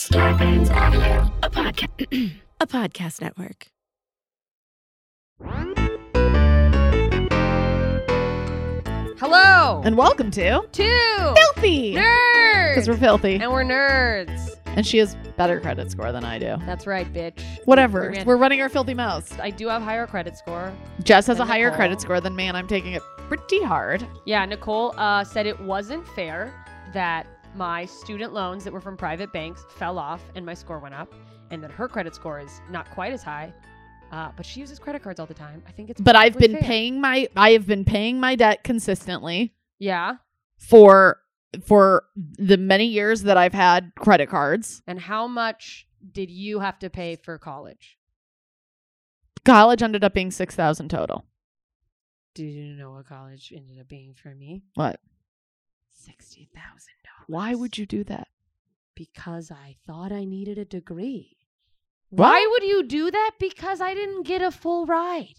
Starburns Audio, a podcast, a podcast network. Hello And welcome to two Filthy. Nerds. Because we're filthy. and we're nerds. And she has better credit score than I do. That's right, bitch. Whatever. We're We're running our filthy mouths. I do have higher credit score. Jess has a And higher Nicole. credit score than me, and I'm taking it pretty hard. Yeah, Nicole uh, said it wasn't fair that my student loans that were from private banks fell off and my score went up, and then her credit score is not quite as high. Uh, but she uses credit cards all the time. I think it's. But I've been fair. paying my I have been paying my debt consistently Yeah. for for the many years that I've had credit cards. And how much did you have to pay for college? College ended up being six thousand total. Do you know what college ended up being for me? What? Sixty thousand dollars. Why would you do that? because I thought I needed a degree. What? Why would you do that? Because I didn't get a full ride.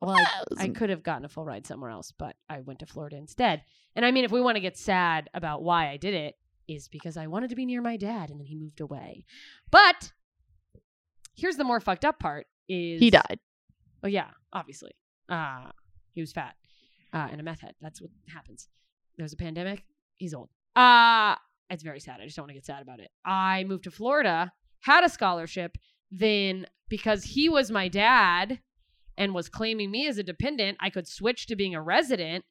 Well, I, I could have gotten a full ride somewhere else, but I went to Florida instead. And I mean, if we want to get sad about why I did it, is because I wanted to be near my dad and then he moved away. But here's the more fucked up part is He died. Oh yeah, obviously. Uh he was fat. Uh and a meth head. That's what happens. There's a pandemic. He's old. Uh it's very sad. I just don't want to get sad about it. I moved to Florida, had a scholarship, then because he was my dad and was claiming me as a dependent, I could switch to being a resident.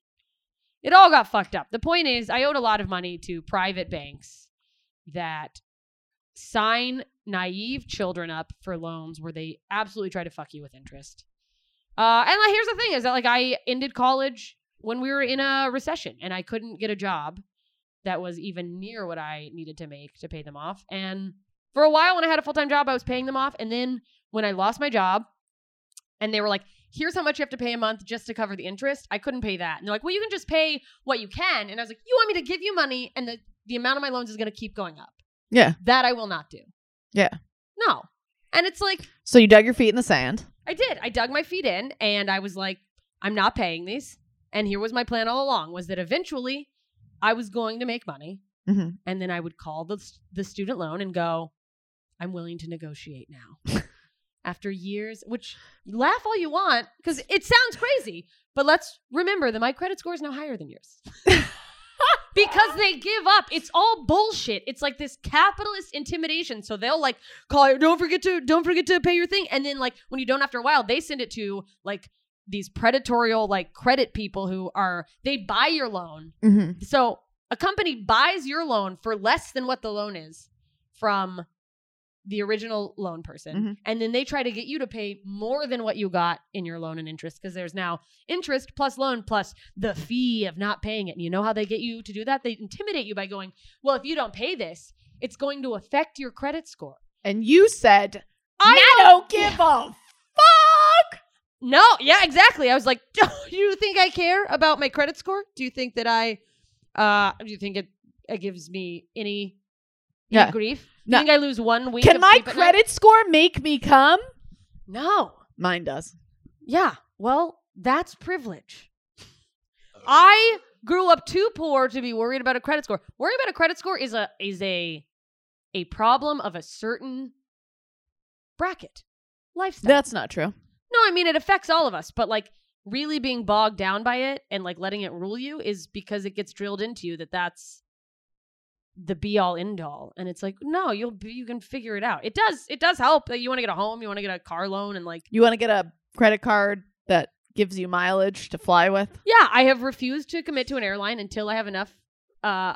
It all got fucked up. The point is, I owed a lot of money to private banks that sign naive children up for loans where they absolutely try to fuck you with interest. Uh, and like, here's the thing: is that like I ended college when we were in a recession, and I couldn't get a job that was even near what I needed to make to pay them off. And for a while, when I had a full time job, I was paying them off. And then when I lost my job, and they were like, "Here's how much you have to pay a month just to cover the interest," I couldn't pay that. And they're like, "Well, you can just pay what you can." And I was like, "You want me to give you money, and the the amount of my loans is going to keep going up? Yeah. That I will not do." Yeah. No. And it's like So you dug your feet in the sand. I did. I dug my feet in and I was like, I'm not paying these. And here was my plan all along was that eventually I was going to make money Mhm. and then I would call the the student loan and go, I'm willing to negotiate now. After years, which laugh all you want because it sounds crazy, but let's remember that my credit score is now higher than yours. because they give up. It's all bullshit. It's like this capitalist intimidation. So they'll like call you, don't forget to don't forget to pay your thing. And then like when you don't after a while, they send it to like these predatorial like credit people who are they buy your loan. Mm-hmm. So a company buys your loan for less than what the loan is from the original loan person. Mhm. And then they try to get you to pay more than what you got in your loan and interest because there's now interest plus loan plus the fee of not paying it. And you know how they get you to do that? They intimidate you by going, well, if you don't pay this, it's going to affect your credit score. And you said, I I don't give a. No, yeah, exactly. I was like, do you think I care about my credit score? Do you think that I, uh, do you think it, it gives me any, any Yeah. grief? Do No. you think I lose one week? Can of my sleep at night? credit score make me come? No. Mine does. Yeah. Well, that's privilege. I grew up too poor to be worried about a credit score. Worrying about a credit score is a is a a problem of a certain bracket lifestyle. That's not true. No, I mean it affects all of us, but like really being bogged down by it and like letting it rule you is because it gets drilled into you that that's the be all end all and it's like no you'll be, you can figure it out it does it does help that you want to get a home you want to get a car loan and like You want to get a credit card that gives you mileage to fly with? Yeah, I have refused to commit to an airline until I have enough uh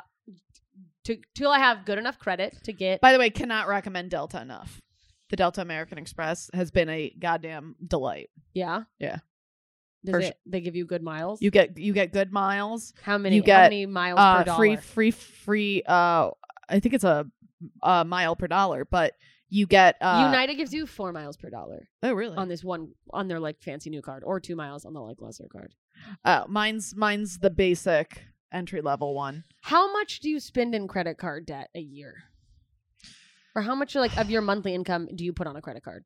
to till I have good enough credit to get By the way, cannot recommend Delta enough. The Delta American Express has been a goddamn delight. yeah. Yeah. Does For it, they give you good miles? You get you get good miles. how many you how get, many miles per Uh, dollar? free free free uh I think it's a, a mile per dollar, but you get uh United gives you 4 miles per dollar Oh, really? on this one on their like fancy new card or 2 miles on the like lesser card. uh mine's mine's the basic entry level one. How much do you spend in credit card debt a year? Or how much like of your monthly income do you put on a credit card?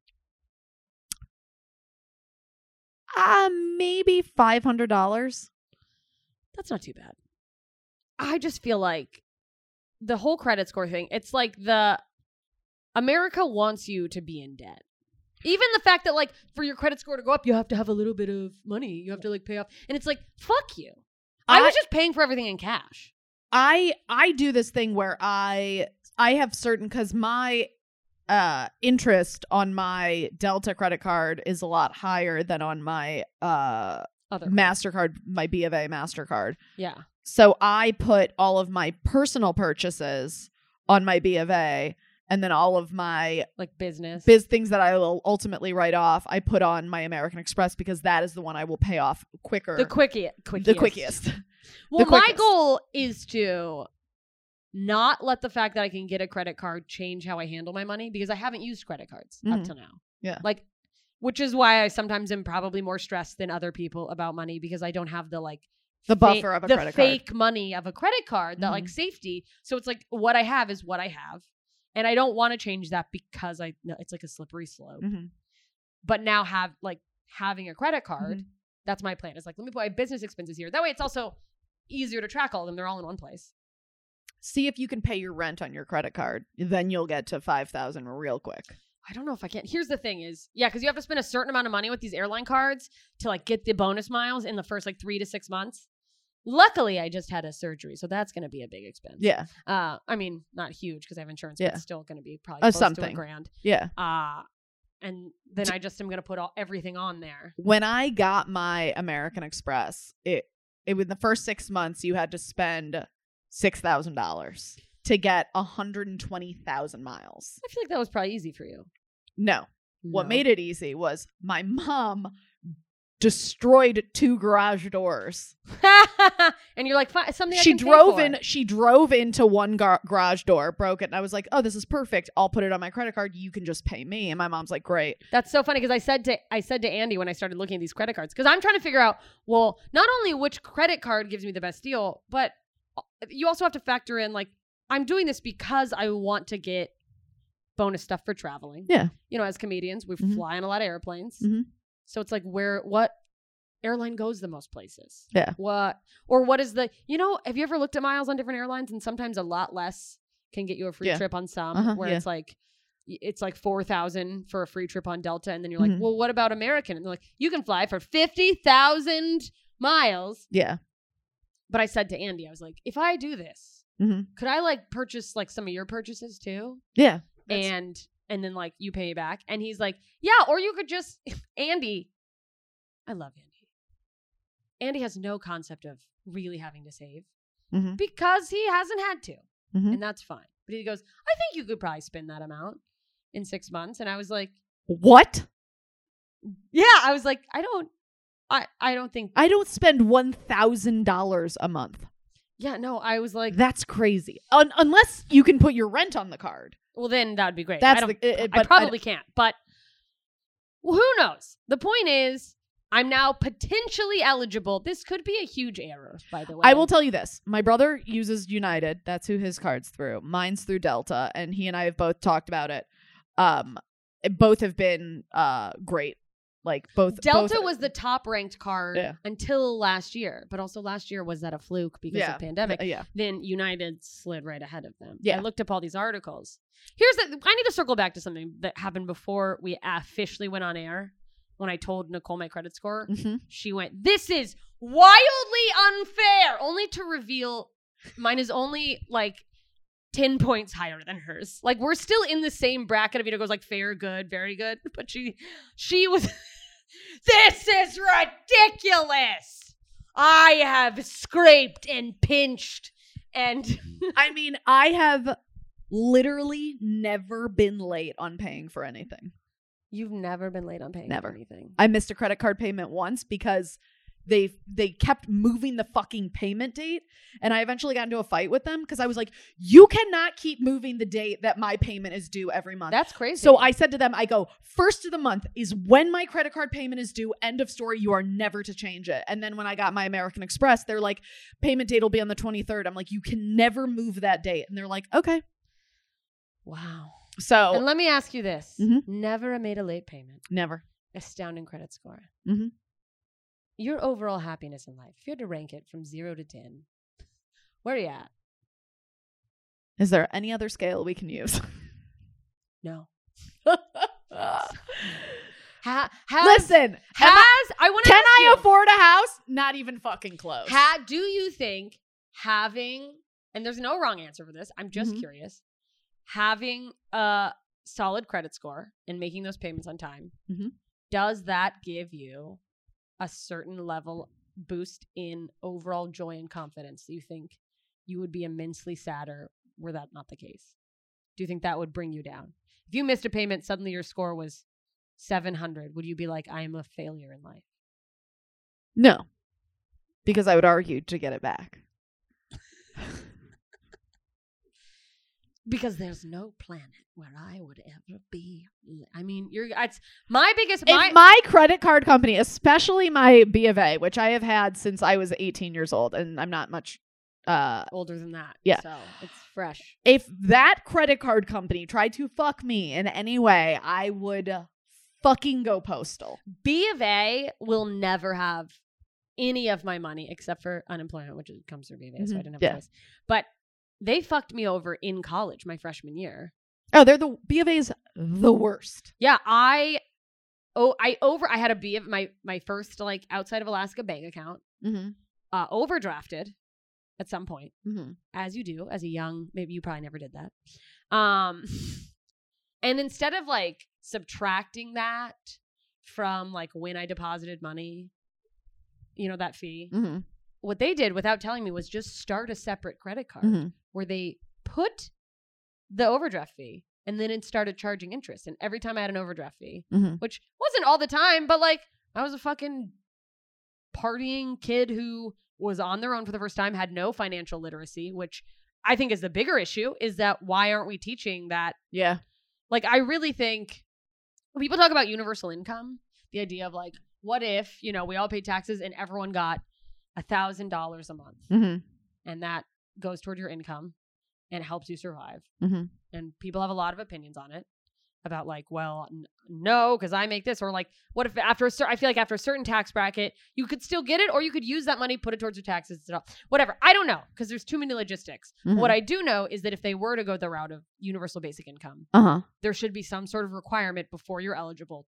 Uh maybe $500. That's not too bad. I just feel like the whole credit score thing. It's like the America wants you to be in debt. Even the fact that like for your credit score to go up, you have to have a little bit of money. You have to like pay off, and it's like fuck you. I, was just paying for everything in cash. I I do this thing where I I have certain because my uh interest on my Delta credit card is a lot higher than on my uh Other Mastercard, my B of A Mastercard. yeah. So I put all of my personal purchases on my B of A, and then all of my like business. biz things that I will ultimately write off, I put on my American Express because that is the one I will pay off quicker. the quickie, quickest. the quickest. Well, the my goal is to not let the fact that I can get a credit card change how I handle my money because I haven't used credit cards up Mhm. till now. Yeah. Like, which is why I sometimes am probably more stressed than other people about money because I don't have the like The fa- buffer of a the credit card. fake money of a credit card that like safety. So it's like what I have is what I have, and I don't want to change that because I it's like a slippery slope. Mhm. But now have like having a credit card. Mm-hmm. That's my plan. It's like let me put my business expenses here. That way, it's also easier to track all of them. They're all in one place. See if you can pay your rent on your credit card. Then you'll get to five thousand real quick. I don't know if I can. Here's the thing: is yeah, because you have to spend a certain amount of money with these airline cards to like get the bonus miles in the first like three to six months. Luckily, I just had a surgery, so that's going to be a big expense. Yeah, Uh, I mean, not huge because I have insurance, but Yeah. it's still going to be probably Uh, close to a something. grand. yeah. Uh, and then I just am going to put all everything on there. When I got my American Express, it it was the first six months you had to spend six thousand dollars to get hundred and twenty thousand miles. I feel like that was probably easy for you. No, what No. made it easy was my mom destroyed two garage doors. and you're like, "Fi- something I she drove for." in she drove into one gar- garage door broke it and i was like oh this is perfect i'll put it on my credit card you can just pay me and my mom's like great That's so funny because I said to I said to Andy when I started looking at these credit cards because I'm trying to figure out well not only which credit card gives me the best deal but you also have to factor in like I'm doing this because I want to get bonus stuff for traveling. Yeah. You know, as comedians, we Mhm. fly on a lot of airplanes. Mhm. So it's like where what airline goes the most places? Yeah. What or what is the you know, have you ever looked at miles on different airlines and sometimes a lot less can get you a free Yeah. trip on some Uh-huh, where yeah. it's like it's like 4000 for a free trip on Delta and then you're like, Mhm. "Well, what about American?" And they're like, "You can fly for 50,000 miles." yeah But I said to Andy, I was like, "If I do this, Mhm. could I like purchase like some of your purchases too?" yeah and and then like you pay me back and he's like yeah or you could just andy i love andy andy has no concept of really having to save Mhm. because he hasn't had to Mhm. and that's fine but he goes i think you could probably spend that amount in six months and i was like what yeah i was like i don't i i don't think i don't spend $1000 a month yeah no i was like that's crazy Un- unless you can put your rent on the card well then that would be great That's I, don't, the- it- it- I but I- probably can't but well, who knows the point is i'm now potentially eligible this could be a huge error by the way I will tell you this. My brother uses United. That's who his card's through. Mine's through Delta, and he and I have both talked about it. Um, both have been uh great. Like both Delta both- was the top ranked card Yeah. until last year, but also last year was that a fluke because Yeah. of pandemic. Yeah. Then United slid right ahead of them. Yeah. I looked up all these articles. Here's the I need to circle back to something that happened before we officially went on air. When I told Nicole my credit score, Mhm. she went, "This is wildly unfair." Only to reveal mine is only like 10 points higher than hers. Like we're still in the same bracket of you know goes like fair, good, very good, but she she was This is ridiculous. I have scraped and pinched and I mean, I have literally never been late on paying for anything. you've never been late on paying Never. for anything. I missed a credit card payment once because they they kept moving the fucking payment date and I eventually got into a fight with them because I was like you cannot keep moving the date that my payment is due every month. That's crazy. so I said to them I go first of the month is when my credit card payment is due end of story you are never to change it. And then when I got my American Express they're like payment date will be on the 23rd. I'm like you can never move that date and they're like okay. wow. So And let me ask you this: Mhm. Never made a late payment. never. Astounding credit score. Mhm. Your overall happiness in life. If you had to rank it from zero to ten, where are you at? Is there any other scale we can use? No. Ha- has, Listen, has I- I, want to can I you, afford a house? Not even fucking close. Ha- do you think having and there's no wrong answer for this. I'm just Mhm. curious. Having a solid credit score and making those payments on time, Mhm. does that give you a certain level boost in overall joy and confidence do you think you would be immensely sadder were that not the case? Do you think that would bring you down? If you missed a payment, suddenly your score was 700, would you be like, I am a failure in life? no, because I would argue to get it back. because there's no planet where I would ever be. I mean, you're it's my biggest my, if my credit card company, especially my B of A, which I have had since I was 18 years old, and I'm not much. Uh, older than that. Yeah. So it's fresh. if that credit card company tried to fuck me in any way, I would fucking go postal. B of A will never have any of my money except for unemployment, which comes through B of A, so I Mhm. didn't have Yeah. a choice. But they fucked me over in college my freshman year. Oh, they're the B of A's the worst. Yeah, I oh I over I had a B of my my first like outside of Alaska bank account Mm-hmm. uh overdrafted at some point Mm-hmm. as you do as a young maybe you probably never did that um and instead of like subtracting that from like when i deposited money you know that fee Mm-hmm. What they did without telling me was just start a separate credit card Mhm. where they put the overdraft fee and then it started charging interest and every time i had an overdraft fee Mm-hmm. which wasn't all the time, but like I was a fucking partying kid who was on their own for the first time, had no financial literacy, which I think is the bigger issue is that why aren't we teaching that? Yeah. Like, I really think when people talk about universal income, the idea of like, what if, you know, we all pay taxes and everyone got a thousand dollars a month Mm-hmm. and that goes toward your income and helps you survive. Mm-hmm. And people have a lot of opinions on it about like, well, n- no, because I make this, or like, what if after a certain, I feel like after a certain tax bracket, you could still get it, or you could use that money, put it towards your taxes, whatever. I don't know because there's too many logistics. Mhm. What I do know is that if they were to go the route of universal basic income, Uh huh. there should be some sort of requirement before you're eligible.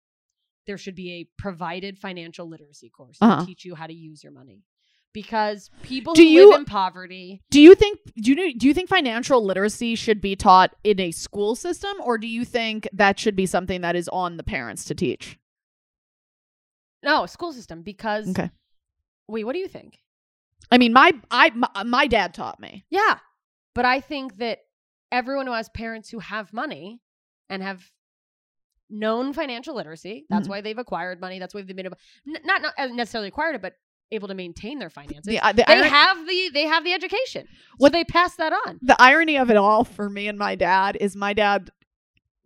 There should be a provided financial literacy course Uh-huh. to teach you how to use your money. Because people Do who you- live in poverty, Do you think do you do you think financial literacy should be taught in a school system, or do you think that should be something that is on the parents to teach? no school system. Because Okay. wait, what do you think? I mean, my I my, my dad taught me. Yeah. But I think that everyone who has parents who have money and have known financial literacy, that's Mhm. why they've acquired money. That's why they've been able, n- not, not necessarily acquired it, but able to maintain their finances. The, uh, the, they have the they have the education. So they pass that on. the irony of it all for me and my dad is my dad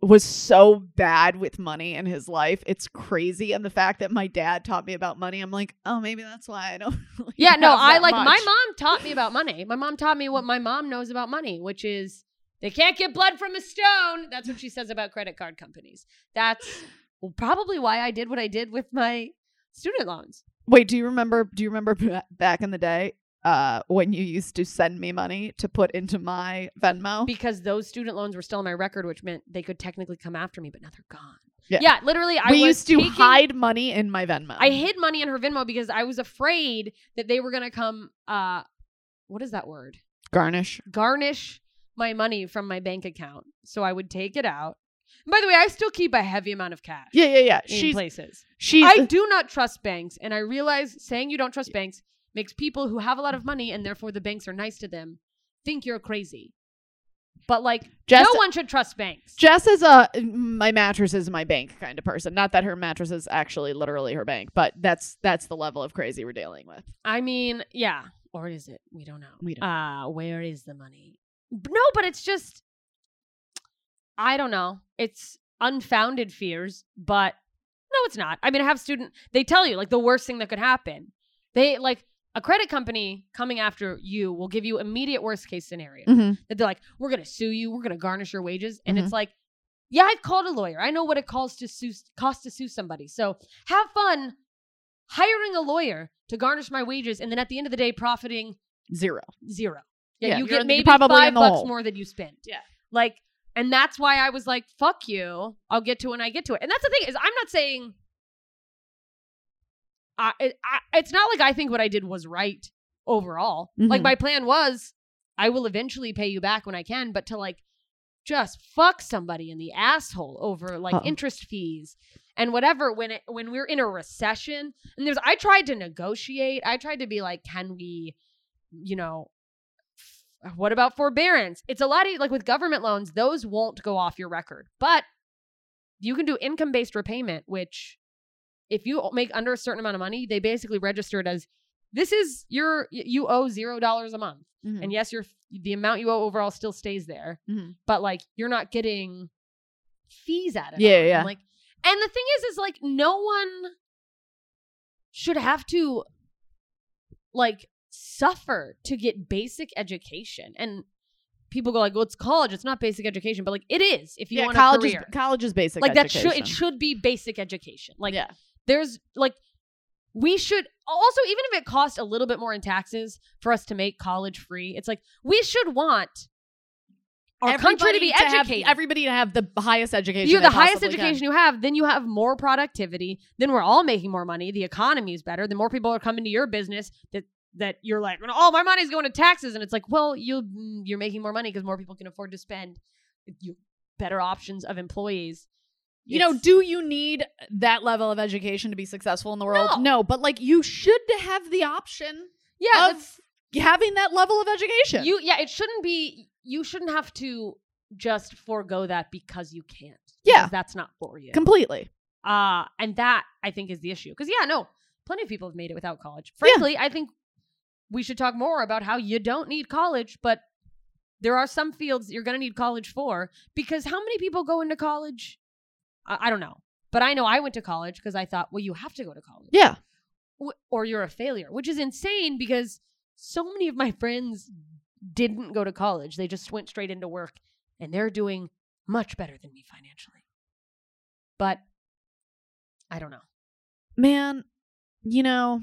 was so bad with money in his life. It's crazy. And the fact that my dad taught me about money, I'm like, oh, maybe that's why I don't. Really Yeah, no, I like my mom taught me about money. My mom taught me what my mom knows about money, which is they can't get blood from a stone. That's what she says about credit card companies. That's probably why I did what I did with my student loans. Wait, do you remember? Do you remember back in the day uh, when you used to send me money to put into my Venmo? because those student loans were still on my record, which meant they could technically come after me, but now they're gone. Yeah. literally, I we was used to taking- hide money in my Venmo. I hid money in her Venmo because I was afraid that they were gonna come. Uh, what is that word? garnish. Garnish my money from my bank account, so I would take it out. By the way, I still keep a heavy amount of cash. Yeah, yeah, yeah. in She's places. she's I do not trust banks, and I realize saying you don't trust banks makes people who have a lot of money and therefore the banks are nice to them think you're crazy. But like, Jess- no one should trust banks. Jess is a my mattress is my bank kind of person. Not that her mattress is actually literally her bank, but that's that's the level of crazy we're dealing with. I mean, yeah. Or is it? We don't know. We don't Uh, where is the money? No, but it's just I don't know. It's unfounded fears, but no, it's not. I mean, I have student they tell you like the worst thing that could happen. They like a credit company coming after you will give you immediate worst case scenario. Mm-hmm. That they're like, we're gonna sue you, we're gonna garnish your wages. And Mhm. it's like, yeah, I've called a lawyer. I know what it calls to sue costs to sue somebody. So have fun hiring a lawyer to garnish my wages and then at the end of the day profiting Zero. zero. Yeah, Yeah, you get you're maybe probably five bucks hole. more than you spent. Yeah. Like, and that's why I was like, fuck you. I'll get to it when I get to it. And that's the thing is I'm not saying I, it, I it's not like I think what I did was right overall. Like Mhm. my plan was I will eventually pay you back when I can, but to like just fuck somebody in the asshole over like Uh-uh. interest fees and whatever when it when we're in a recession and there's I tried to negotiate. I tried to be like, can we, you know, what about forbearance? It's a lot of like with government loans, those won't go off your record. But you can do income based repayment, which if you make under a certain amount of money, they basically register it as this is your you owe zero dollars a month. Mhm. And yes, your the amount you owe overall still stays there, Mhm. but like you're not getting fees out of Yeah, it. yeah. Like, and the thing is, is like no one should have to like suffer to get basic education. And people go like, "Well, it's college; it's not basic education," but like it is if you yeah, want college a is career. college is basic. like that should it should be basic education. Like yeah, there's like we should also even if it costs a little bit more in taxes for us to make college free it's like we should want our country to be Everybody have- everybody to have the highest education. you have the highest possibly can. education you have then you have more productivity then we're all making more money the economy is better the more people are coming to your business that that you're like oh my money's going to taxes and it's like well you you're making more money because more people can afford to spend you better options of employees You know, do you need that level of education to be successful in the world? No. but like you should have the option yeah of having that level of education. You yeah, it shouldn't be you shouldn't have to just forego that because you can't. Yeah. That's not for you. completely. uh and that I think is the issue. Because yeah, no, plenty of people have made it without college. Yeah. Frankly, I think we should talk more about how you don't need college, but there are some fields you're gonna need college for. Because how many people go into college? I, I don't know. But I know I went to college because I thought, well, you have to go to college Yeah, w- or you're a failure, which is insane because so many of my friends didn't go to college. They just went straight into work and they're doing much better than me financially. But I don't know. man. You know,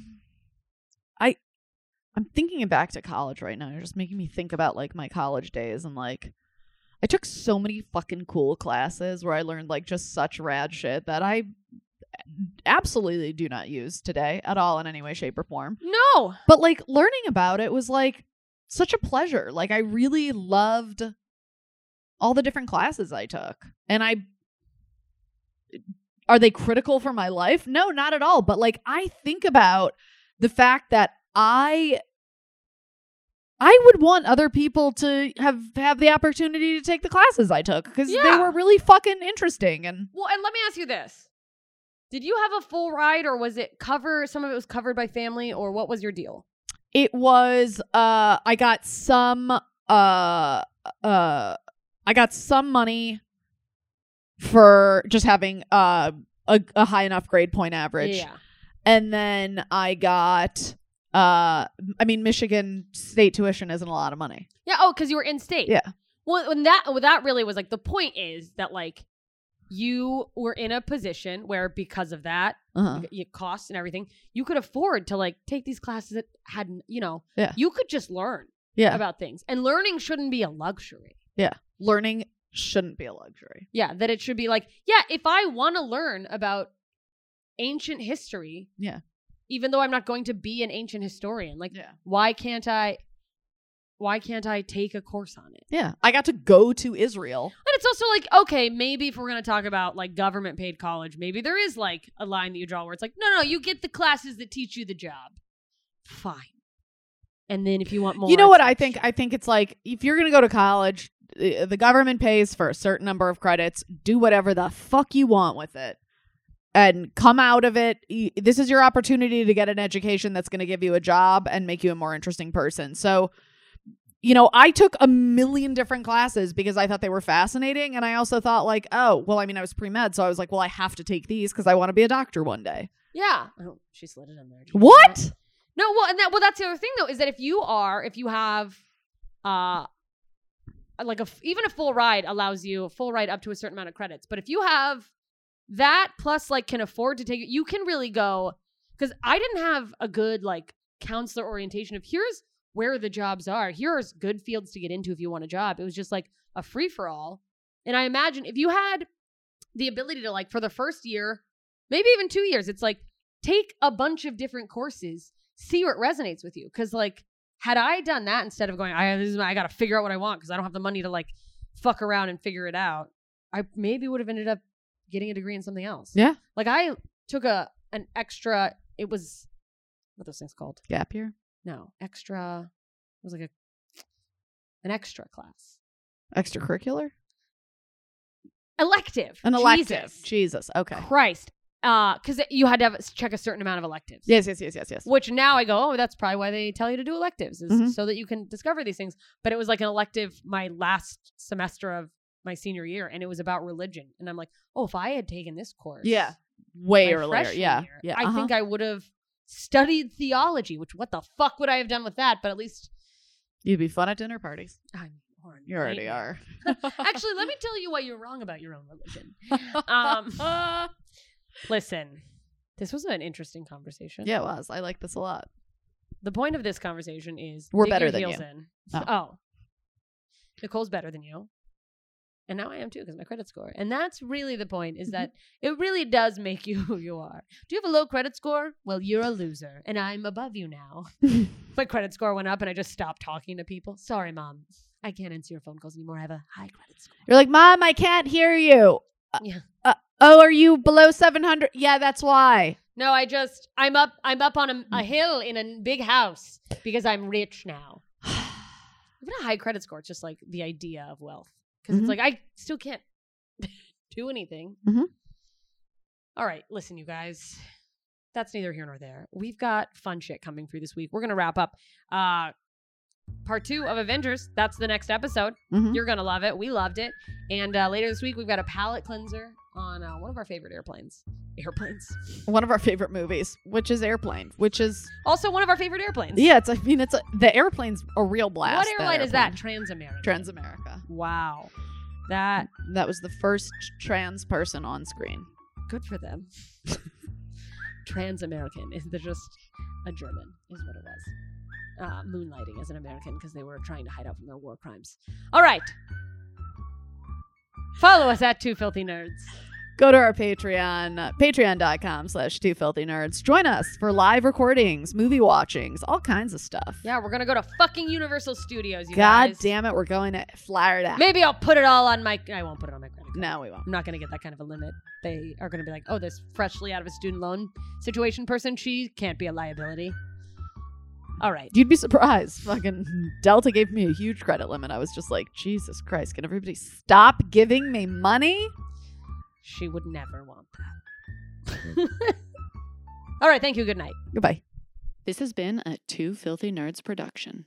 I'm thinking it back to college right now. You're just making me think about like my college days and like I took so many fucking cool classes where I learned like just such rad shit that I absolutely do not use today at all in any way shape or form. No. But like learning about it was like such a pleasure. Like I really loved all the different classes I took. And I are they critical for my life? No, not at all. But like I think about the fact that I I would want other people to have have the opportunity to take the classes I took because they were really fucking interesting and Well, and let me ask you this. Did you have a full ride or was it cover some of it was covered by family or what was your deal? it was uh I got some uh uh I got some money for just having uh a, a high enough grade point average. Yeah. And then I got uh I mean Michigan state tuition isn't a lot of money. Yeah, oh, because you were in state. Yeah. Well, when that well, that really was like the point is that like you were in a position where because of that Uh-huh. y- costs and everything, you could afford to like take these classes that had you know Yeah. you could just learn Yeah. about things and learning shouldn't be a luxury. Yeah. Learning shouldn't be a luxury. Yeah, that it should be like yeah, if I want to learn about ancient history, Yeah. Even though I'm not going to be an ancient historian, like Yeah. why can't I? Why can't I take a course on it? Yeah. I got to go to Israel. And it's also like, okay, maybe if we're going to talk about like government paid college, maybe there is like a line that you draw where it's like, no, no, you get the classes that teach you the job. Fine. And then if you want more, you know what I think? I think it's like if you're going to go to college, the government pays for a certain number of credits. Do whatever the fuck you want with it. And come out of it. This is your opportunity to get an education that's going to give you a job and make you a more interesting person. So, you know, I took a million different classes because I thought they were fascinating. And I also thought, like, oh, well, I mean, I was pre med. So I was like, well, I have to take these because I want to be a doctor one day. Yeah. Oh, she slid it in there. Did you hear that? What? No, well, and that well, that's the other thing though, is that if you are, if you have, uh, like a even a full ride allows you a full ride up to a certain amount of credits. But if you have that plus like can afford to take it, you can really go. Because I didn't have a good like counselor orientation of here's where the jobs are. Here's good fields to get into if you want a job. It was just like a free for all. And I imagine if you had the ability to like for the first year, maybe even two years, it's like take a bunch of different courses, see what resonates with you. Cause like had I done that instead of going, I my, I gotta figure out what I want because I don't have the money to like fuck around and figure it out, I maybe would have ended up getting a degree in something else. Yeah. Like I took a an extra it was what are those things called? Gap year. No, extra it was like a an extra class. Extracurricular. Elective. An elective. Jesus. Jesus. Okay. Christ. Uh, because you had to have, check a certain amount of electives. Yes. Yes. Yes. Yes. Yes. Which now I go, oh, that's probably why they tell you to do electives, is Mhm. so that you can discover these things. But it was like an elective my last semester of my senior year, and it was about religion. And I'm like, oh, if I had taken this course, Yeah. Way earlier. Yeah. year, Yeah. I uh-huh. think I would have studied theology. Which what the fuck would I have done with that? But at least you'd be fun at dinner parties. I'm or a You already are. Actually, let me tell you why you're wrong about your own religion. Um, Listen, this was an interesting conversation. yeah, it was. I like this a lot. The point of this conversation is We're better than you. in. Oh. Oh. Nicole's better than you. And now I am too because my credit score. And that's really the point is that it really does make you who you are. Do you have a low credit score? Well, you're a loser and I'm above you now. my credit score went up and I just stopped talking to people. Sorry, mom. I can't answer your phone calls anymore. I have a high credit score. You're like, Mom, I can't hear you. Uh, Yeah. uh, oh, are you below 700? Yeah, that's why. No, I just I'm up I'm up on a, Mm. a hill in a big house because I'm rich now. Even a high credit score, it's just like the idea of wealth. Because Mhm. it's like I still can't do anything. Mhm. All right, listen, you guys. That's neither here nor there. We've got fun shit coming through this week. We're gonna wrap up uh part two of Avengers. That's the next episode. Mhm. You're gonna love it. We loved it. And uh, later this week, we've got a palate cleanser on uh, one of our favorite airplanes. Airplanes. One of our favorite movies, which is Airplane, which is Also, one of our favorite airplanes. yeah. It's I mean it's a, the airplane's a real blast. What airline is that? Transamerica. Transamerica. Wow. That That was the first trans person on screen. good for them. Transamerican is they're just a German is what it was. Uh, moonlighting as an American because they were trying to hide out from their war crimes. All right. Follow us at Two Filthy Nerds. Go to our Patreon, patreon.com slash two filthy nerds. Join us for live recordings, movie watchings, all kinds of stuff. Yeah, we're gonna go to fucking Universal Studios. You God guys. damn it, we're going to Florida. Maybe I'll put it all on my. I won't put it on my credit card. No, we won't. I'm not going to get that kind of a limit. They are going to be like, oh, this freshly out of a student loan situation person, she can't be a liability. All right. You'd be surprised. Fucking Delta gave me a huge credit limit. I was just like, Jesus Christ, can everybody stop giving me money? She would never want that. All right. Thank you. Good night. Goodbye. This has been a Two Filthy Nerds production.